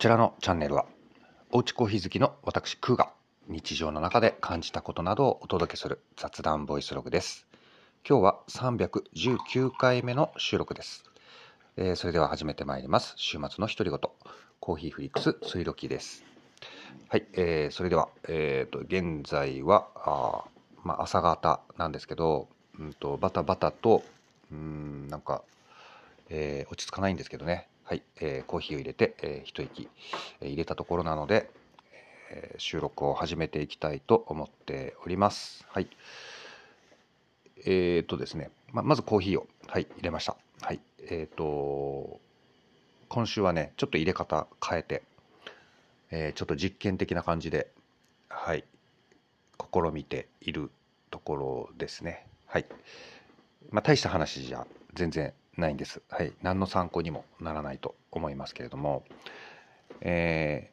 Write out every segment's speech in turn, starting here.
ちらのチャンネルはおうちコーヒー好きの私クーが日常の中で感じたことなどをお届けする雑談ボイスログです。今日は319回目の収録です、えー、それでは始めてまいります。週末の独り言。コーヒーフリックス水路記です。はい、えー、それでは、えーと、現在はあ、まあ、朝方なんですけど、うんと、バタバタとうんなんか、えー、落ち着かないんですけどね。はい、えー、コーヒーを入れて、えー、一息、えー、入れたところなので、えー、収録を始めていきたいと思っております。はい。えっ、ー、とですね、ままずコーヒーを、はい、入れました。はい。えっ、ー、と、今週はね、ちょっと入れ方変えて、え、ちょっと実験的な感じで、はい、試みているところですね。はい。まあ、大した話じゃ全然ないんです。はい、何の参考にもならないと思いますけれども、え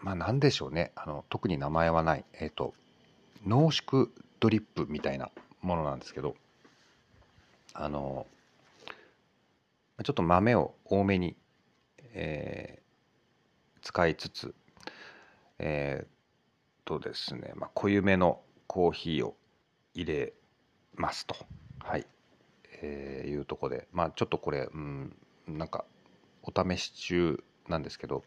ー、まあ何でしょうね、あの特に名前はない、えっ、ー、と、濃縮ドリップみたいなものなんですけど、あの、ちょっと豆を多めに、えー、使いつつ、えー、とですね、まあ、濃ゆめのコーヒーを入れますと。はい。えー、いうとこで、まあ、ちょっとこれ、うん、なんかお試し中なんですけど、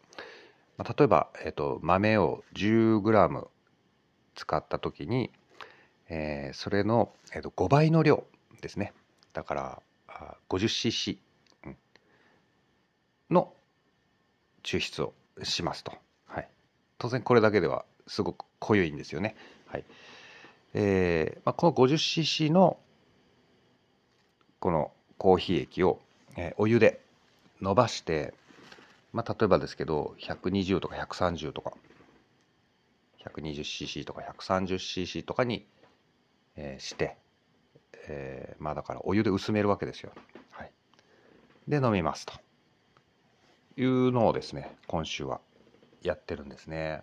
まあ、例えば、えーと、豆を 10g 使った時に、えー、それの、えーと、5倍の量ですね。だから 50cc の抽出をしますと、はい、当然これだけではすごく濃いんですよね、はい。えーまあ、この 50cc のこのコーヒー液を、えお湯で伸ばして、まあ、例えばですけど120とか130とか 120cc とか 130cc とかに、え、して、え、まあだからお湯で薄めるわけですよ。はい、で飲みますというのをですね今週はやってるんですね。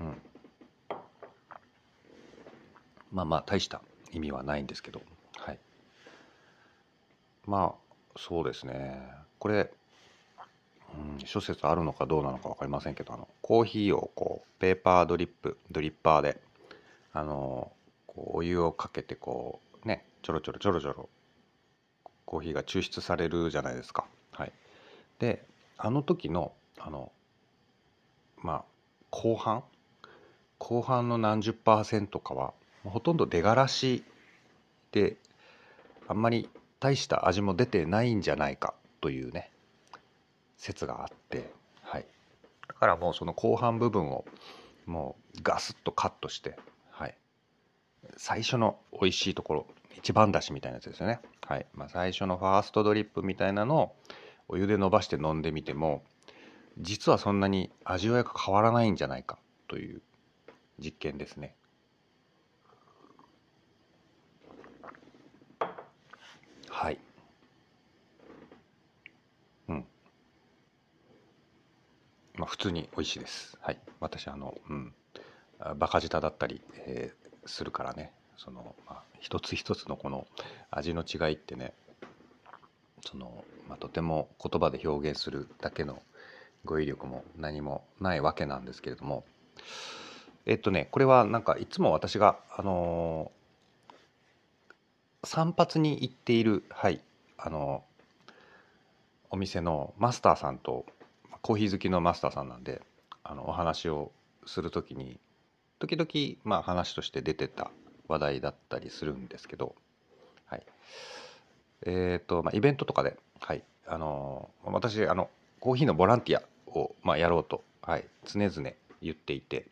うん。まあまあ大した意味はないんですけど、はい、まあそうですね。これ、うん、諸説あるのかどうなのか分かりませんけどあのコーヒーをこうペーパードリップドリッパーであのこうお湯をかけてこうねちょろちょろちょろちょろコーヒーが抽出されるじゃないですか。はい、であの時のあのまあ後半？後半の何十パーセントかはほとんど出がらしであんまり大した味も出てないんじゃないかというね説があって、はい、だからもうその後半部分をもうガスッとカットして、はい、最初の美味しいところ一番だしみたいなやつですよね、はい。まあ、最初のファーストドリップみたいなのをお湯で伸ばして飲んでみても実はそんなに味わいが変わらないんじゃないかという実験ですね。はい。うん。まあ、普通に美味しいです。はい。私、あの、うん。バカ舌だったり、えー、するからね、その、まあ、一つ一つのこの味の違いってね、その、まあ、とても言葉で表現するだけの語彙力も何もないわけなんですけれども、えっとね、これはなんかいつも私が、あの散髪に行っている、はい、あのお店のマスターさんとコーヒー好きのマスターさんなんであのお話をする時に時々、まあ、話として出てた話題だったりするんですけど、はい。えーとまあ、イベントとかで、はい、あの私あのコーヒーのボランティアを、まあ、やろうと、はい、常々言っていて、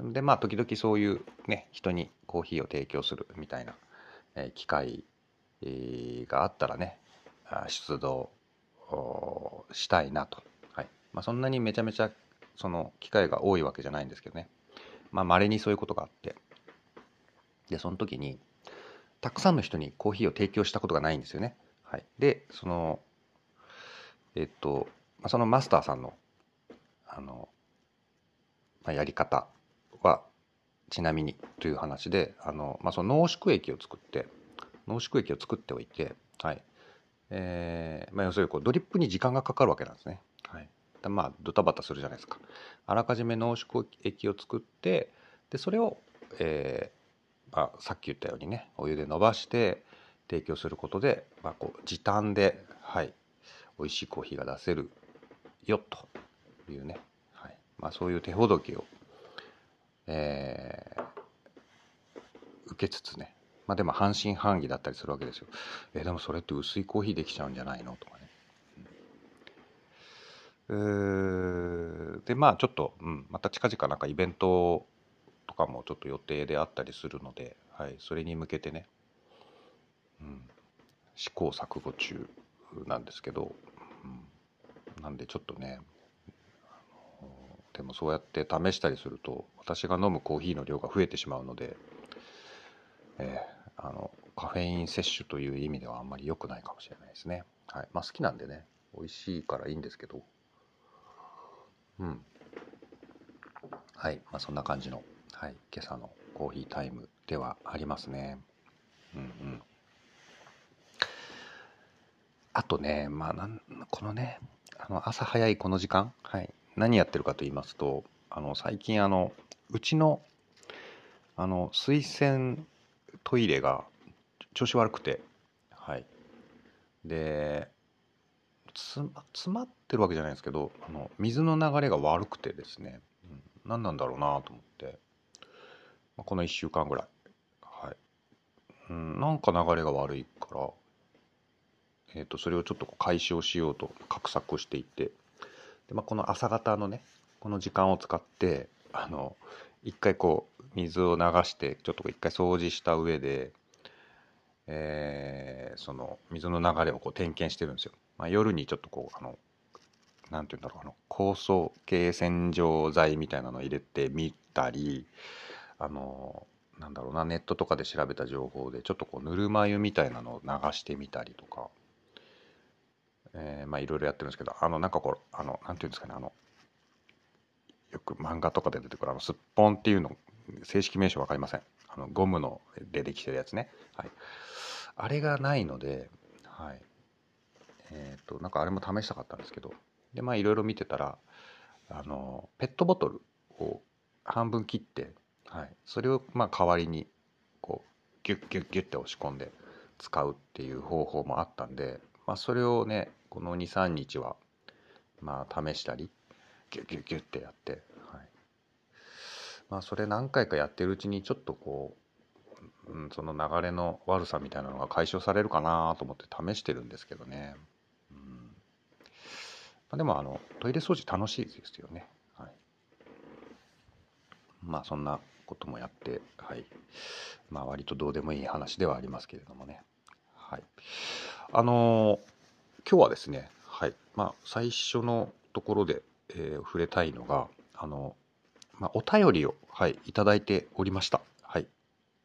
うん、でまあ時々そういうね人にコーヒーを提供するみたいなえ機会があったらね出動したいなと、はい。まあ、そんなにめちゃめちゃその機会が多いわけじゃないんですけどね。まあ稀にそういうことがあって。でその時にたくさんの人にコーヒーを提供したことがないんですよね、はい、でそのえっとそのマスターさんのあの、まあ、やり方はちなみにという話であの、まあ、その濃縮液を作って濃縮液を作っておいて、はい、えーまあ、要するにこうドリップに時間がかかるわけなんですね。はい、まあドタバタするじゃないですか。あらかじめ濃縮液を作ってでそれを、えーまあ、さっき言ったようにねお湯で伸ばして提供することで、まあ、こう時短で、はい、美味しいコーヒーが出せるよというね、はいまあ、そういう手ほどきを、えー、受けつつねまあでも半信半疑だったりするわけですよ。えー、でもそれって薄いコーヒーできちゃうんじゃないの？とかね。うん、でまあちょっと、うん、また近々なんかイベントとかもちょっと予定であったりするので、はい、それに向けてね、うん、試行錯誤中なんですけど、うん、なんでちょっとねでもそうやって試したりすると私が飲むコーヒーの量が増えてしまうので、えー、あのカフェイン摂取という意味ではあんまり良くないかもしれないですね。はい。まあ、好きなんでね。美味しいからいいんですけど。うん。はい。まあそんな感じの、はい、今朝のコーヒータイムではありますね。うんうん。あとね、まあ、なんこのねあの朝早いこの時間、はい、何やってるかと言いますとあの最近あのうちのあの水洗トイレが調子悪くて。はい。で詰まってるわけじゃないですけどあの水の流れが悪くてですね、うん、何なんだろうなと思って、まあ、この1週間ぐらい。はい、うん、なんか流れが悪いからえーと、それをちょっと解消しようと画策していて。で、まあ、この朝方のねこの時間を使ってあの一回こう水を流してちょっと一回掃除した上で、えー、その水の流れをこう点検してるんですよ。まあ、夜にちょっとこうあのなんて言うんだろうあの高層系洗浄剤みたいなのを入れてみたりあのなんだろうなネットとかで調べた情報でちょっとこうぬるま湯みたいなのを流してみたりとかえー、まあいろいろやってるんですけどあのなんかこうあのなんていうんですかねあのよく漫画とかで出てくるあのすっぽんっていうの正式名称分かりません。あのゴムのでできてるやつね。はい。あれがないのではい。えっ、ー、となんかあれも試したかったんですけど。でまあいろいろ見てたらあのペットボトルを半分切って、はい、それをまあ代わりにこうギュッギュッギュッて押し込んで使うっていう方法もあったんで、まあ、それをねこの23日はまあ試したりギュッギュッギュッてやって、まあそれ何回かやってるうちにちょっとこう、うん、その流れの悪さみたいなのが解消されるかなと思って試してるんですけどね、うん。まあ、でもあのトイレ掃除楽しいですよね、はい、まあそんなこともやって、はい。まあ、割とどうでもいい話ではありますけれどもね。はい、あのー今日はですね、はい。まあ、最初のところで、えー、触れたいのがあの、まあ、お便りを、はい、いただいておりました、はい。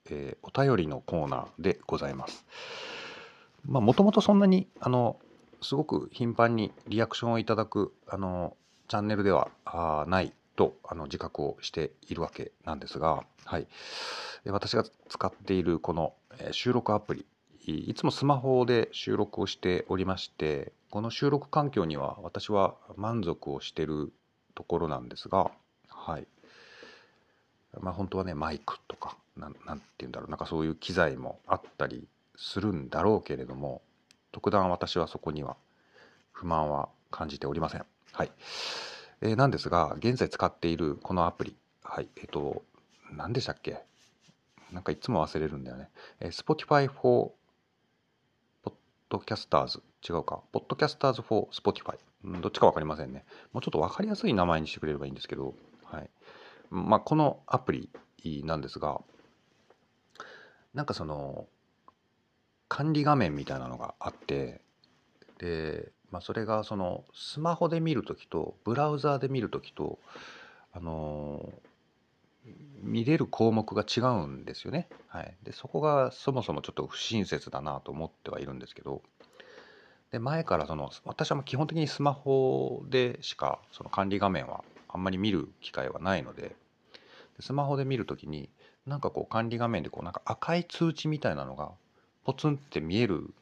えー、お便りのコーナーでございます。もともとそんなにあのすごく頻繁にリアクションをいただくあのチャンネルではあないとあの自覚をしているわけなんですが、はい、私が使っているこの収録アプリいつもスマホで収録をしておりましてこの収録環境には私は満足をしてるところなんですがはい。まあ本当はねマイクとかなんて言うんだろうなんかそういう機材もあったりするんだろうけれども特段私はそこには不満は感じておりません。はい、えー、なんですが現在使っているこのアプリはい。えっ、ー、と何でしたっけ？なんかいつも忘れるんだよね。えー、Spotify for ドキャスターズ、違うか、ポッドキャスターズ for Spotify、うん、どっちか分かりませんね。もうちょっと分かりやすい名前にしてくれればいいんですけど、はい。まあ、このアプリなんですが、なんかその、管理画面みたいなのがあって、で、まあ、それがそのスマホで見るときとブラウザーで見るときとあの見れる項目が違うんですよね。はい、でそこがそもそもちょっと不親切だなと思ってはいるんですけどで前からその私は基本的にスマホでしかその管理画面はあんまり見る機会はないのでスマホで見る時になんかこう管理画面でこうなんか赤い通知みたいなのがポツンって見える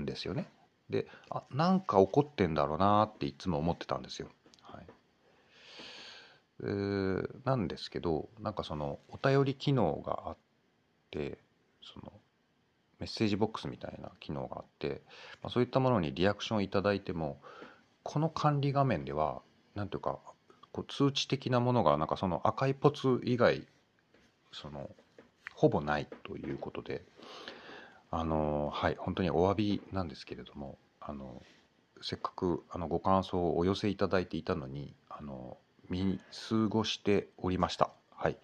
んですよね。であなんか怒ってんだろうなっていつも思ってたんですよ。はい、えー、なんですけどなんかそのお便り機能があってそのメッセージボックスみたいな機能があって、まあ、そういったものにリアクションいただいてもこの管理画面では何ていうかこう通知的なものがなんかその赤いポツ以外そのほぼないということであのはい本当にお詫びなんですけれどもあのせっかくあのご感想をお寄せいただいていたのにあの見過ごしておりました。はい。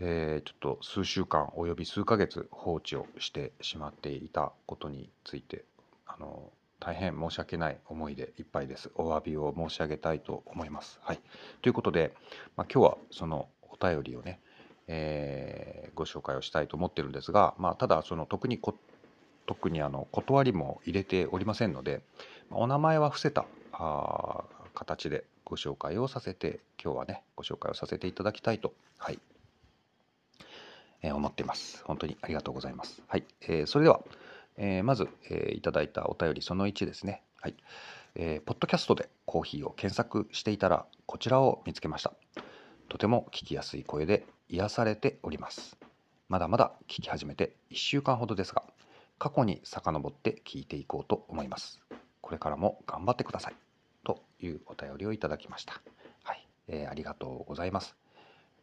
えー、ちょっと数週間および数ヶ月放置をしてしまっていたことについてあの大変申し訳ない思いでいっぱいです。お詫びを申し上げたいと思います。はい、ということで、まあ、今日はそのお便りをね、えー、ご紹介をしたいと思ってるんですが、まあ、ただその特にこ特にあの断りも入れておりませんのでお名前は伏せたあ形でご紹介をさせて今日はねご紹介をさせていただきたいと、はい。えー、思っています。本当にありがとうございます。はい、えー、それでは、えー、まず、えー、いただいたお便りその1ですね。はい。えー、ポッドキャストでコーヒーを検索していたらこちらを見つけました。とても聞きやすい声で癒されております。まだまだ聞き始めて1週間ほどですが過去に遡って聞いていこうと思います。これからも頑張ってください。というお便りをいただきました。はい、えー、ありがとうございます。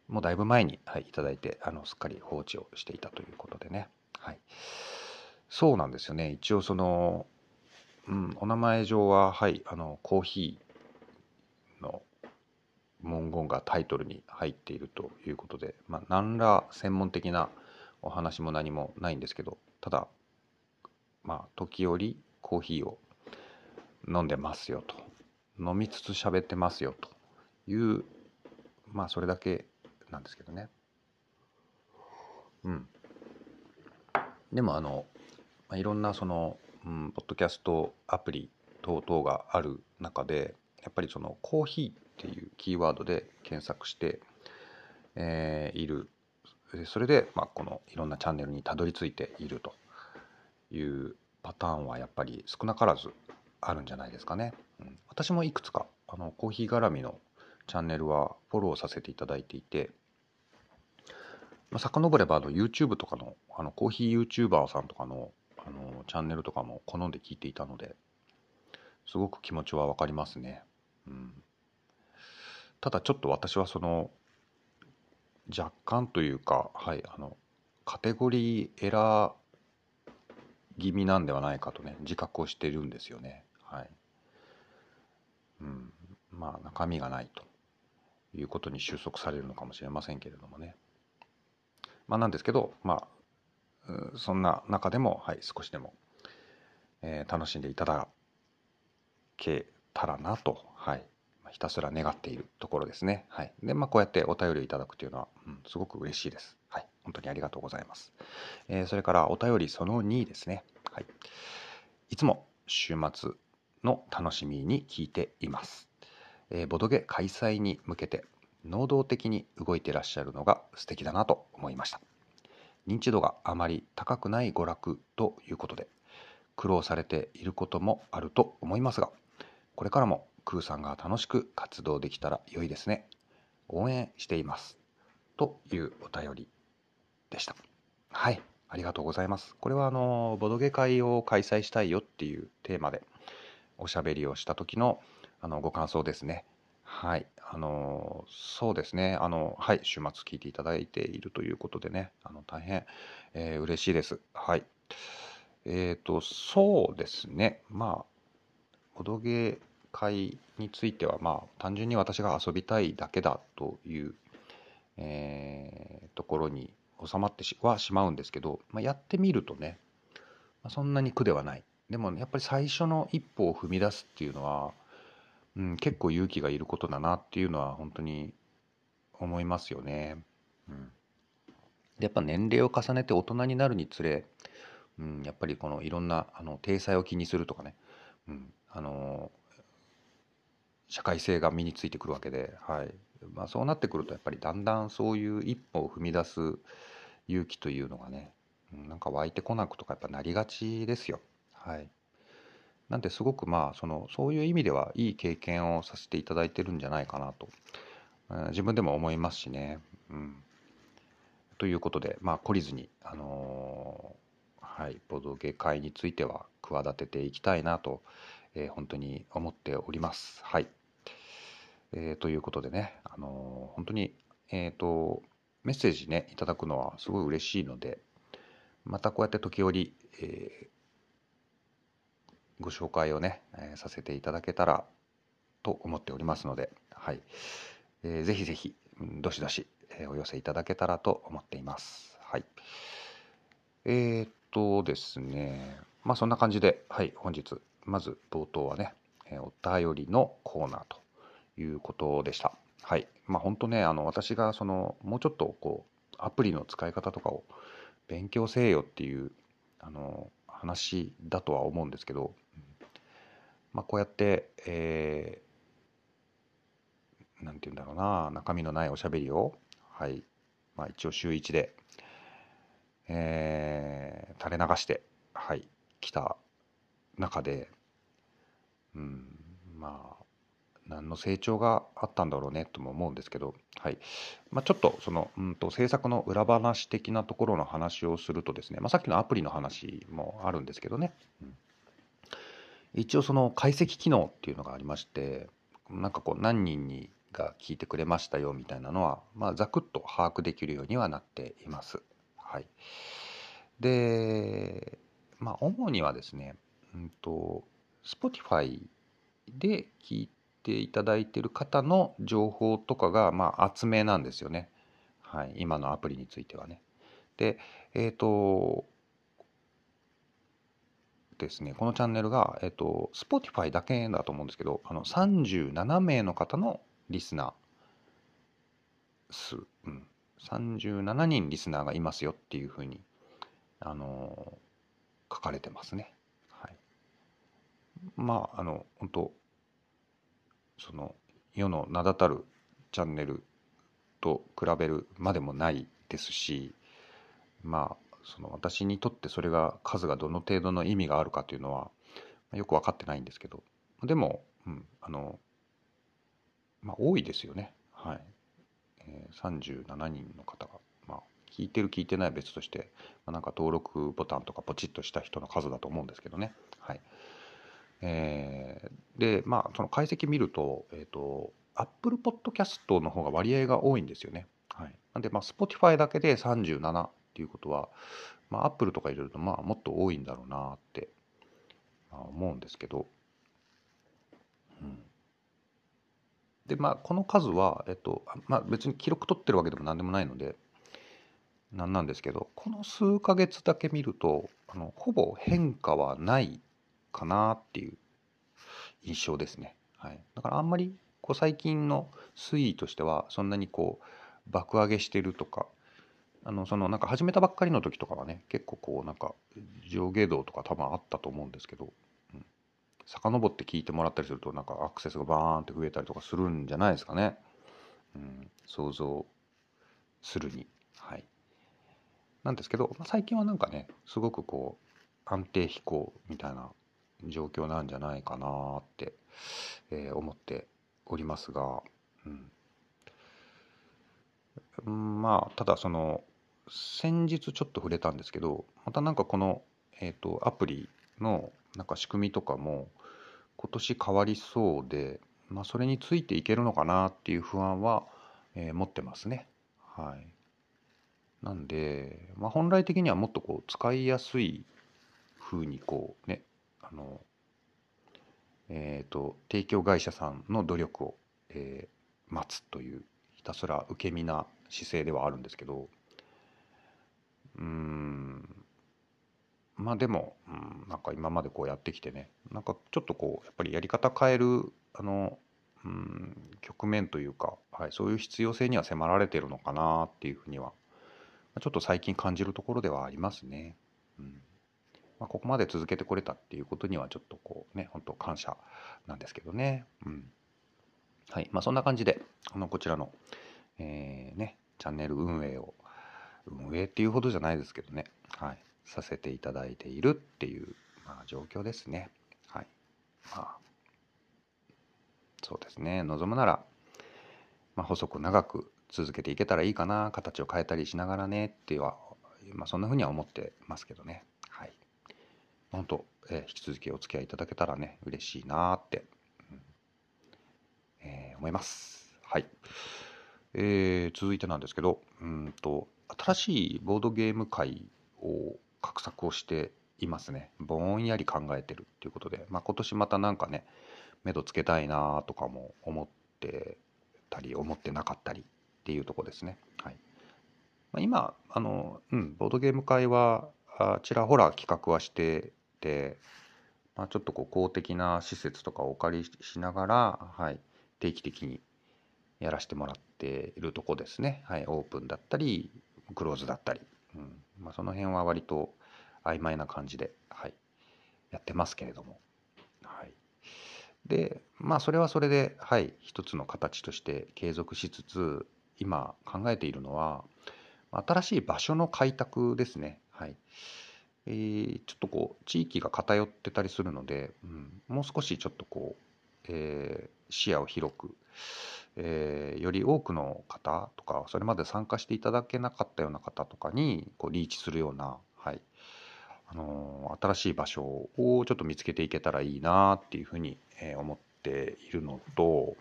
もうだいぶ前に、はい、いただいてあのすっかり放置をしていたということでね。はい。そうなんですよね。一応そのうん、お名前上は、はい、あのコーヒーの文言がタイトルに入っているということで、まあ、何ら専門的なお話も何もないんですけどただまあ時折コーヒーを飲んでますよと。飲みつつ喋ってますよというまあそれだけなんですけどね。うん。でもあの、まあ、いろんなその、うん、ポッドキャストアプリ等々がある中でやっぱりそのコーヒーっていうキーワードで検索して、えー、いるそれで、まあ、このいろんなチャンネルにたどり着いているというパターンはやっぱり少なからずあるんじゃないですかね。うん、私もいくつかあのコーヒー絡みのチャンネルはフォローさせていただいていて、まあ、遡ればあの YouTube とかのあのコーヒー YouTuber さんとかのあのチャンネルとかも好んで聞いていたのですごく気持ちは分かりますね。うん、ただちょっと私はその若干というか、はい、あのカテゴリーエラー気味なんではないかとね自覚をしているんですよね。はいうん、まあ中身がないということに収束されるのかもしれませんけれどもね。まあ、なんですけど、まあ、そんな中でも、はい、少しでも、えー、楽しんでいただけたらなと、はい、ひたすら願っているところですね。はい。で、まあ、こうやってお便りいただくというのは、うん、すごく嬉しいです。はい。本当にありがとうございます。えー、それからお便りその2ですね。はい。いつも週末の楽しみに聞いています。えー、ボドゲ開催に向けて能動的に動いていらっしゃるのが素敵だなと思いました。認知度があまり高くない娯楽ということで苦労されていることもあると思いますがこれからもクーさんが楽しく活動できたら良いですね。応援しています。というお便りでした。はい。ありがとうございます。これはあの、ボドゲ会を開催したいよっていうテーマでおしゃべりをした時のあのご感想ですね。はい。あの、そうですね。あの、はい。週末聞いていただいているということでね、あの、大変、えー、嬉しいです。はい。えっ、ー、と、そうですね。まあ、ボドゲ会については、まあ、単純に私が遊びたいだけだという、えー、ところに収まってはしまうんですけど、まあ、やってみるとね、まあ、そんなに苦ではない。でも、ねやっぱり最初の一歩を踏み出すっていうのは、うん、結構勇気がいることだなっていうのは本当に思いますよね。うん、やっぱ年齢を重ねて大人になるにつれ、うん、やっぱりこのいろんなあの体裁を気にするとかね、うん、あの社会性が身についてくるわけで、はいまあ、そうなってくるとやっぱりだんだんそういう一歩を踏み出す勇気というのがねうんなんか湧いてこなくとかやっぱなりがちですよ。はいなんですごくまあそのそういう意味ではいい経験をさせていただいてるんじゃないかなと、自分でも思いますしね。うん、ということでまあ懲りずに、あのー、はい、ボドゲ会については企てていきたいなと、えー、本当に思っております。はい、えー、ということでね、あのー、本当に、えーと、メッセージねいただくのはすごい嬉しいのでまたこうやって時折、えご紹介をね、えー、させていただけたらと思っておりますので、はい。えー、ぜひぜひ、どしどし、えー、お寄せいただけたらと思っています。はい。えー、っとですね、まあそんな感じで、はい、本日、まず冒頭はね、えお便りのコーナーということでした。はい。まあ本当ね、あの、私がその、もうちょっとこう、アプリの使い方とかを勉強せえよっていう、あの、話だとは思うんですけど、まあ、こうやって、えー、なんて言うんだろうな、中身のないおしゃべりを、はい、まあ、一応週1で、えー、垂れ流して、はい、来た中で、うん、まあ、何の成長があったんだろうねとも思うんですけど、はいまあ、ちょっとその、うんと、制作の裏話的なところの話をするとですね、まあ、さっきのアプリの話もあるんですけどね、うん。一応その解析機能っていうのがありましてなんかこう何人にが聞いてくれましたよみたいなのは、まあ、ざくっと把握できるようにはなっています。はい、で、まあ、主にはですね、うんと、Spotify で聞いていただいている方の情報とかが、まあ、厚めなんですよね。はい、今のアプリについてはね。で、えっ、ー、と、ですね、このチャンネルが、えっと、Spotify だけだと思うんですけど、あの37名の方のリスナー数、うん、37人リスナーがいますよっていうふうに、あの書かれてますね。はい。まあ、あの、本当その、世の名だたるチャンネルと比べるまでもないですし、まあ、その私にとってそれが数がどの程度の意味があるかというのはよく分かってないんですけど。でも、うん、あのまあ多いですよね。はい、えー、37人の方がまあ聞いてる聞いてないは別として、まあ、なんか登録ボタンとかポチッとした人の数だと思うんですけどね。はい。えー、でまあその解析見るとえっ、ー、と Apple Podcast の方が割合が多いんですよね。はい。なんでまあ Spotify だけで37っていうことは、まあ、アップルとか入れると、まあ、もっと多いんだろうなって、まあ、思うんですけど、うん。で、まあ、この数は、えっと、まあ、別に記録取ってるわけでも何でもないので、なんなんですけど、この数ヶ月だけ見ると、あのほぼ変化はないかなっていう印象ですね。はい。だからあんまり、こう最近の推移としては、そんなにこう、爆上げしてるとか、あのそのなんか始めたばっかりの時とかはね結構こうなんか上下動とか多分あったと思うんですけど、うん、遡って聞いてもらったりするとなんかアクセスがバーンって増えたりとかするんじゃないですかね、うん、想像するに。はい。なんですけど、まあ、最近はなんかねすごくこう安定飛行みたいな状況なんじゃないかなって、えー、思っておりますが、うん、まあただその先日ちょっと触れたんですけどまたなんかこの、えーと、アプリのなんか仕組みとかも今年変わりそうで、まあ、それについていけるのかなっていう不安は、えー、持ってますね。はい、なんで、まあ、本来的にはもっとこう使いやすい風にこうねあのえっ、ー、と提供会社さんの努力を、えー、待つというひたすら受け身な姿勢ではあるんですけどうんまあでも、うん、なんか今までこうやってきてねなんかちょっとこうやっぱりやり方変えるあの、うん、局面というか、はい、そういう必要性には迫られてるのかなっていうふうにはちょっと最近感じるところではありますね。うんまあ、ここまで続けてこれたっていうことにはちょっとこうね本当感謝なんですけどね。うんはいまあ、そんな感じであのこちらの、えー、ね、チャンネル運営を運営っていうほどじゃないですけどね、はい、させていただいているっていう、まあ、状況ですね。はいまあ、そうですね、望むなら、まあ、細く長く続けていけたらいいかな、形を変えたりしながらねっては、まあ、そんなふうには思ってますけどね。はい。本当、えー、引き続きお付き合いいただけたらね、嬉しいなって、うんえー、思います。はい。えー、続いてなんですけど、うんと、新しいボードゲーム界を画策をしていますね。ぼんやり考えてるっていうことで、まあ、今年またなんかね、目処つけたいなとかも思ってたり、思ってなかったりっていうとこですね。はい。まあ、今、あの、うん、ボードゲーム会は、あちらほら企画はしてて、まあ、ちょっとこう公的な施設とかをお借りしながら、はい、定期的にやらせてもらっているとこですね。はい、オープンだったり、クローズだったり、うんまあ、その辺は割と曖昧な感じで、はい、やってますけれども。はい、で、まあそれはそれで、はい、一つの形として継続しつつ、今考えているのは、新しい場所の開拓ですね。はい。えー、ちょっとこう、地域が偏ってたりするので、うん、もう少しちょっとこう、えー、視野を広く、えー、より多くの方とかそれまで参加していただけなかったような方とかにこうリーチするような、はいあのー、新しい場所をちょっと見つけていけたらいいなっていうふうに、えー、思っているのと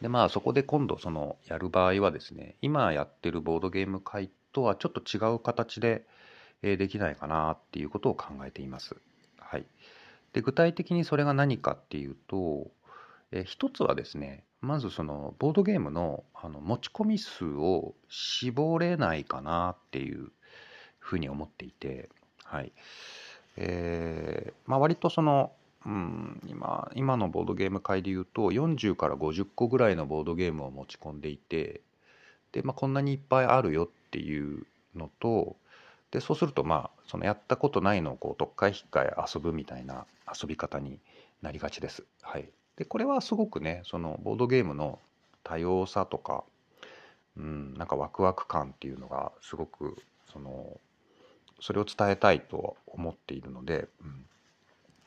でまあそこで今度そのやる場合はですね今やってるボードゲーム会とはちょっと違う形で、えー、できないかなっていうことを考えています。はい、で具体的にそれが何かっていうと、えー、一つはですねまずそのボードゲームのあの持ち込み数を絞れないかなっていうふうに思っていて、はいえーまあ、割とその、うん、今今のボードゲーム界でいうと40から50個ぐらいのボードゲームを持ち込んでいてで、まあ、こんなにいっぱいあるよっていうのとでそうするとまあそのやったことないのをこう特会引っかえ遊ぶみたいな遊び方になりがちです。はい、でこれはすごくねそのボードゲームの多様さとか、うん、なんかワクワク感っていうのがすごくそのそれを伝えたいと思っているので、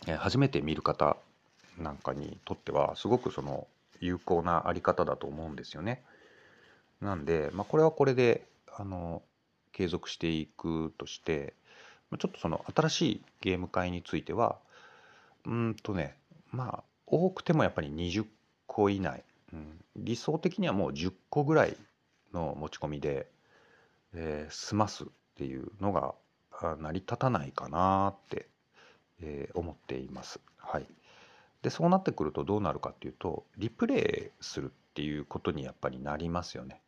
うん、初めて見る方なんかにとってはすごくその有効なあり方だと思うんですよね。なんで、まあ、これはこれであの継続していくとしてちょっとその新しいゲーム会についてはうんとねまあ多くてもやっぱり20個以内、うん、理想的にはもう10個ぐらいの持ち込みで、えー、済ますっていうのが成り立たないかなって、えー、思っています。はい、でそうなってくるとどうなるかっていうとリプレイするっていうことにやっぱりなりますよね。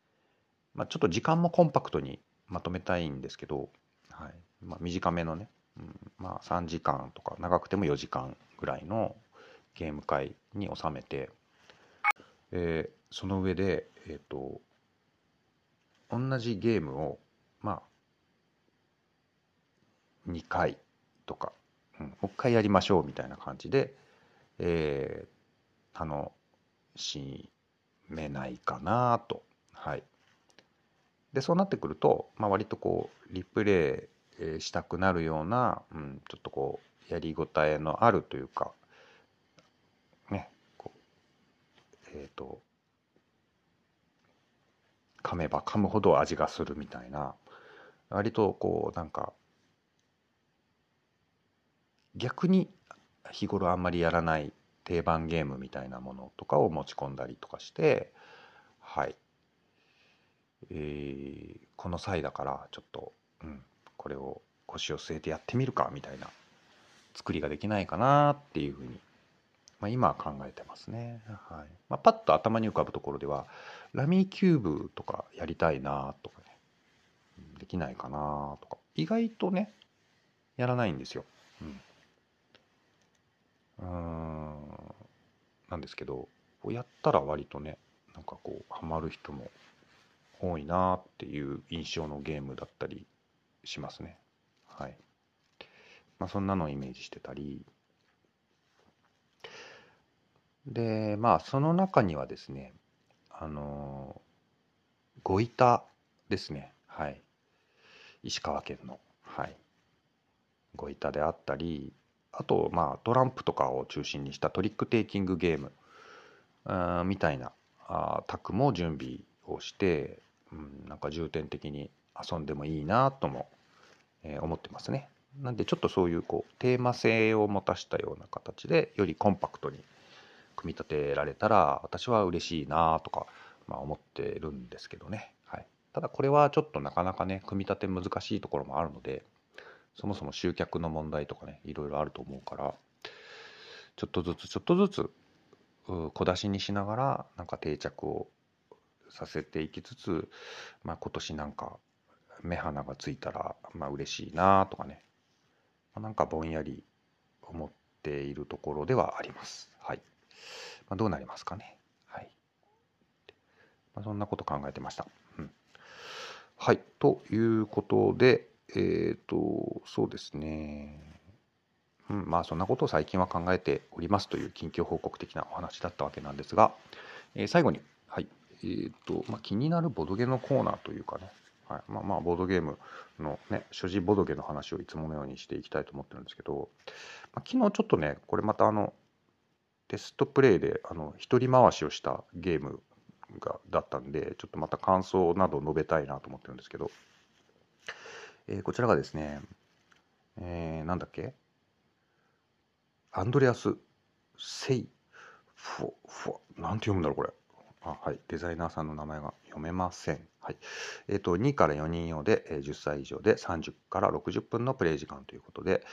まあ、ちょっと時間もコンパクトにまとめたいんですけど、はい。まあ、短めのね、うん、まあ3時間とか長くても4時間ぐらいのゲーム会に収めて、えー、その上で、えっ、ー、と、同じゲームを、まあ、2回とか、うん、もう一回やりましょうみたいな感じで、えー、楽しめないかなと。はい。で、そうなってくると、まあ、割とこう、リプレイしたくなるような、うん、ちょっとこう、やりごたえのあるというか、えっ、ー、と噛めば噛むほど味がするみたいな。割とこうなんか逆に日頃あんまりやらない定番ゲームみたいなものとかを持ち込んだりとかしてはい。えー、この際だからちょっと、うん、これを腰を据えてやってみるかみたいな作りができないかなっていうふうにまあ、今考えてますね。はいまあ、パッと頭に浮かぶところではラミーキューブとかやりたいなとかねできないかなとか意外とねやらないんですよ。うん、うんなんですけどやったら割とねなんかこうハマる人も多いなっていう印象のゲームだったりしますね。はい。まあそんなのをイメージしてたりで、まあ、その中にはですね、あの、ご板ですね。はい。石川県の、はい。ご板であったり、あと、まあ、トランプとかを中心にしたトリックテイキングゲームみたいなあ卓も準備をして、うん、なんか重点的に遊んでもいいなとも、えー、思ってますね。なんでちょっとそういうこうテーマ性を持たしたような形でよりコンパクトに組み立てられたら私は嬉しいなとか、まあ、思ってるんですけどね、はい、ただこれはちょっとなかなかね組み立て難しいところもあるのでそもそも集客の問題とかねいろいろあると思うからちょっとずつちょっとずつ小出しにしながらなんか定着をさせていきつつ、まあ、今年なんか目鼻がついたらまあ嬉しいなとかねまなんかぼんやり思っているところではあります。はい。まあ、どうなりますかね。はい。まあ、そんなこと考えてました。うん。はい。ということで、えっ、ー、と、そうですね。うん、まあそんなことを最近は考えておりますという近況報告的なお話だったわけなんですが、えー、最後に、はい、えっ、ー、と、まあ、気になるボドゲのコーナーというかね、はいまあ、まあボードゲームのね所持ボドゲの話をいつものようにしていきたいと思ってるんですけど、まあ、昨日ちょっとねこれまたあのテストプレイであの一人回しをしたゲームがだったんでちょっとまた感想などを述べたいなと思ってるんですけど、えー、こちらがですね、えー、なんだっけ？アンドレアス・セイフォフォなんて読むんだろうこれ。あはい。デザイナーさんの名前が読めません。はい。えーと、2から4人用で、えー、10歳以上で30から60分のプレイ時間ということで、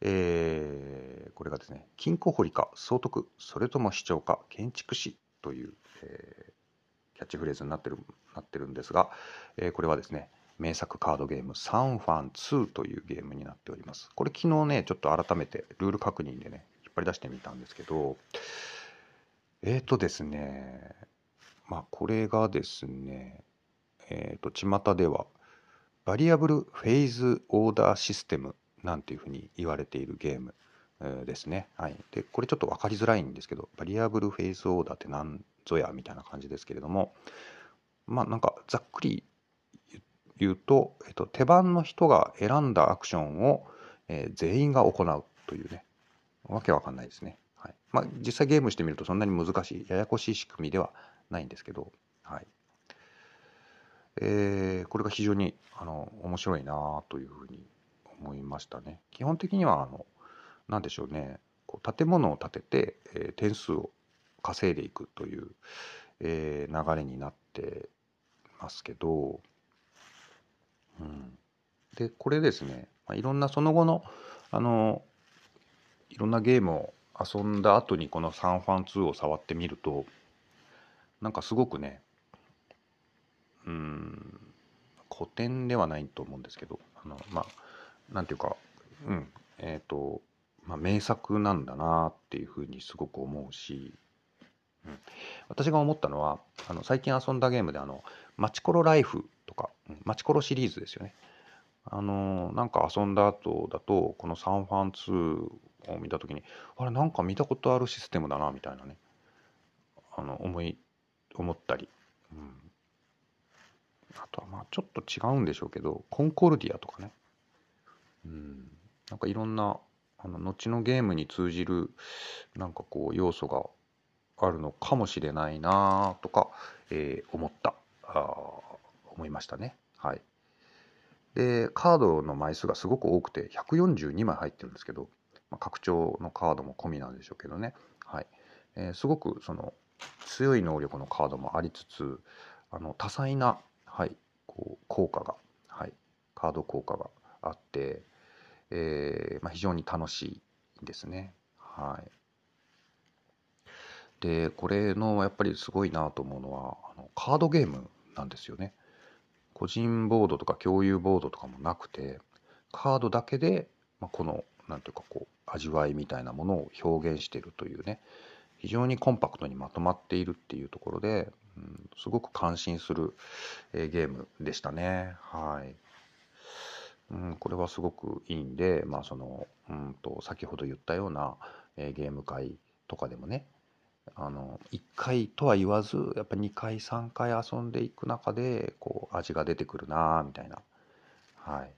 えー、これがですね金庫掘りか総督それとも市長か建築士という、えー、キャッチフレーズになってるなってるんですが、えー、これはですね名作カードゲームサンファン2というゲームになっております。これ昨日ねちょっと改めてルール確認でね引っ張り出してみたんですけどえっ、ー、とですねまあこれがですねえーと、巷では Variable Phase Order System なんていうふうに言われているゲームですね。はい、でこれちょっと分かりづらいんですけど Variable Phase Order って何ぞやみたいな感じですけれどもまあなんかざっくり言うと、えっと、手番の人が選んだアクションを、えー、全員が行うというねわけわかんないですね。はいまあ、実際ゲームしてみるとそんなに難しいややこしい仕組みではないんですけど、はい、えー、これが非常にあの面白いなというふうに思いましたね。基本的にはあの何でしょうね。こう建物を建てて、え、点数を稼いでいくという、え、流れになってますけど、うん、でこれですね、まあ、いろんなその後のあのいろんなゲームを遊んだ後にこのサンファン2を触ってみるとなんかすごくねうん古典ではないと思うんですけどあのまあなんていうかうんえっ、ー、とまあ名作なんだなっていうふうにすごく思うし、うん、私が思ったのはあの最近遊んだゲームであの「マチコロライフ」とか「マチコロ」シリーズですよね。あのなんか遊んだ後だとこのサンファン2を見た時にあれなんか見たことあるシステムだなみたいなねあの思い思ったり、うん、あとはまあちょっと違うんでしょうけどコンコルディアとかね。うん。なんかいろんなあの後のゲームに通じるなんかこう要素があるのかもしれないなとか、えー、思った。あ思いましたね。はい。でカードの枚数がすごく多くて142枚入ってるんですけど、まあ、拡張のカードも込みなんでしょうけどね。はい、えー、すごくその強い能力のカードもありつつあの多彩なはい、こう効果が、はい、カード効果があって、えーまあ、非常に楽しいですね。はい、でこれのやっぱりすごいなと思うのはあのカードゲームなんですよね。個人ボードとか共有ボードとかもなくてカードだけで、まあ、この何ていうかこう味わいみたいなものを表現しているというね非常にコンパクトにまとまっているっていうところでうん、すごく感心する、えー、ゲームでしたね。はい。うん、これはすごくいいんで、まあその、うんと、先ほど言ったような、えー、ゲーム会とかでもね、あの、1回とは言わず、やっぱ2回、3回遊んでいく中で、こう、味が出てくるなみたいな、はい、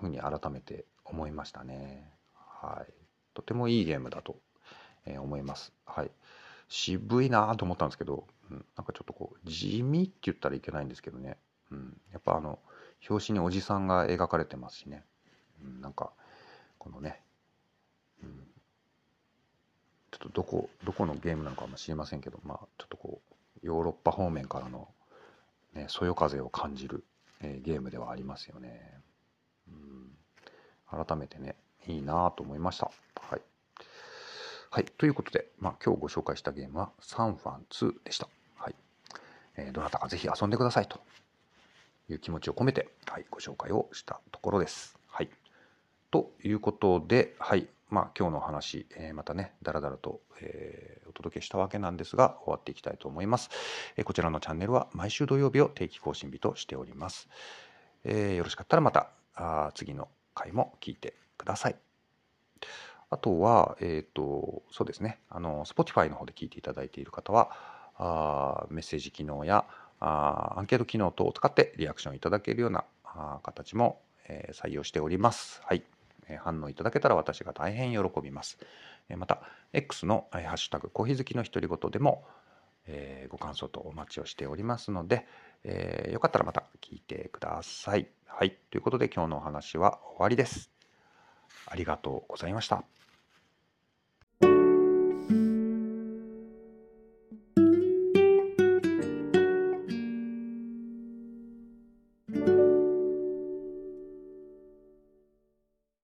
ふうに改めて思いましたね。はい。とてもいいゲームだと、えー、思います。はい。渋いなと思ったんですけど、うん、なんかちょっとこう、地味って言ったらいけないんですけどね。うん。やっぱあの、表紙におじさんが描かれてますしね。うん、なんか、このね、うん、ちょっとどこ、どこのゲームなのかも知りませんけど、まあ、ちょっとこう、ヨーロッパ方面からの、ね、そよ風を感じる、えー、ゲームではありますよね。うん、改めてね、いいなと思いました。はい。はい。ということで、まあ、今日ご紹介したゲームはサンファン2でした。はい。えー、どなたかぜひ遊んでくださいという気持ちを込めて、はい、ご紹介をしたところです。はい。ということで、はい。まあ、今日の話、えー、またね、だらだらと、えー、お届けしたわけなんですが、終わっていきたいと思います、えー、こちらのチャンネルは毎週土曜日を定期更新日としております。えよろしかったらまたあ次の回も聞いてください。あとは、えっ、と、そうですね、あの、Spotify の方で聞いていただいている方は、あメッセージ機能やあアンケート機能等を使ってリアクションいただけるようなあ形も、え、採用しております。はい。え、反応いただけたら私が大変喜びます。え、また、X の、え、ハッシュタグコーヒー好きの独り言でも、え、ご感想とお待ちをしておりますので、えー、よかったらまた聞いてください。はい。ということで今日のお話は終わりです。ありがとうございました。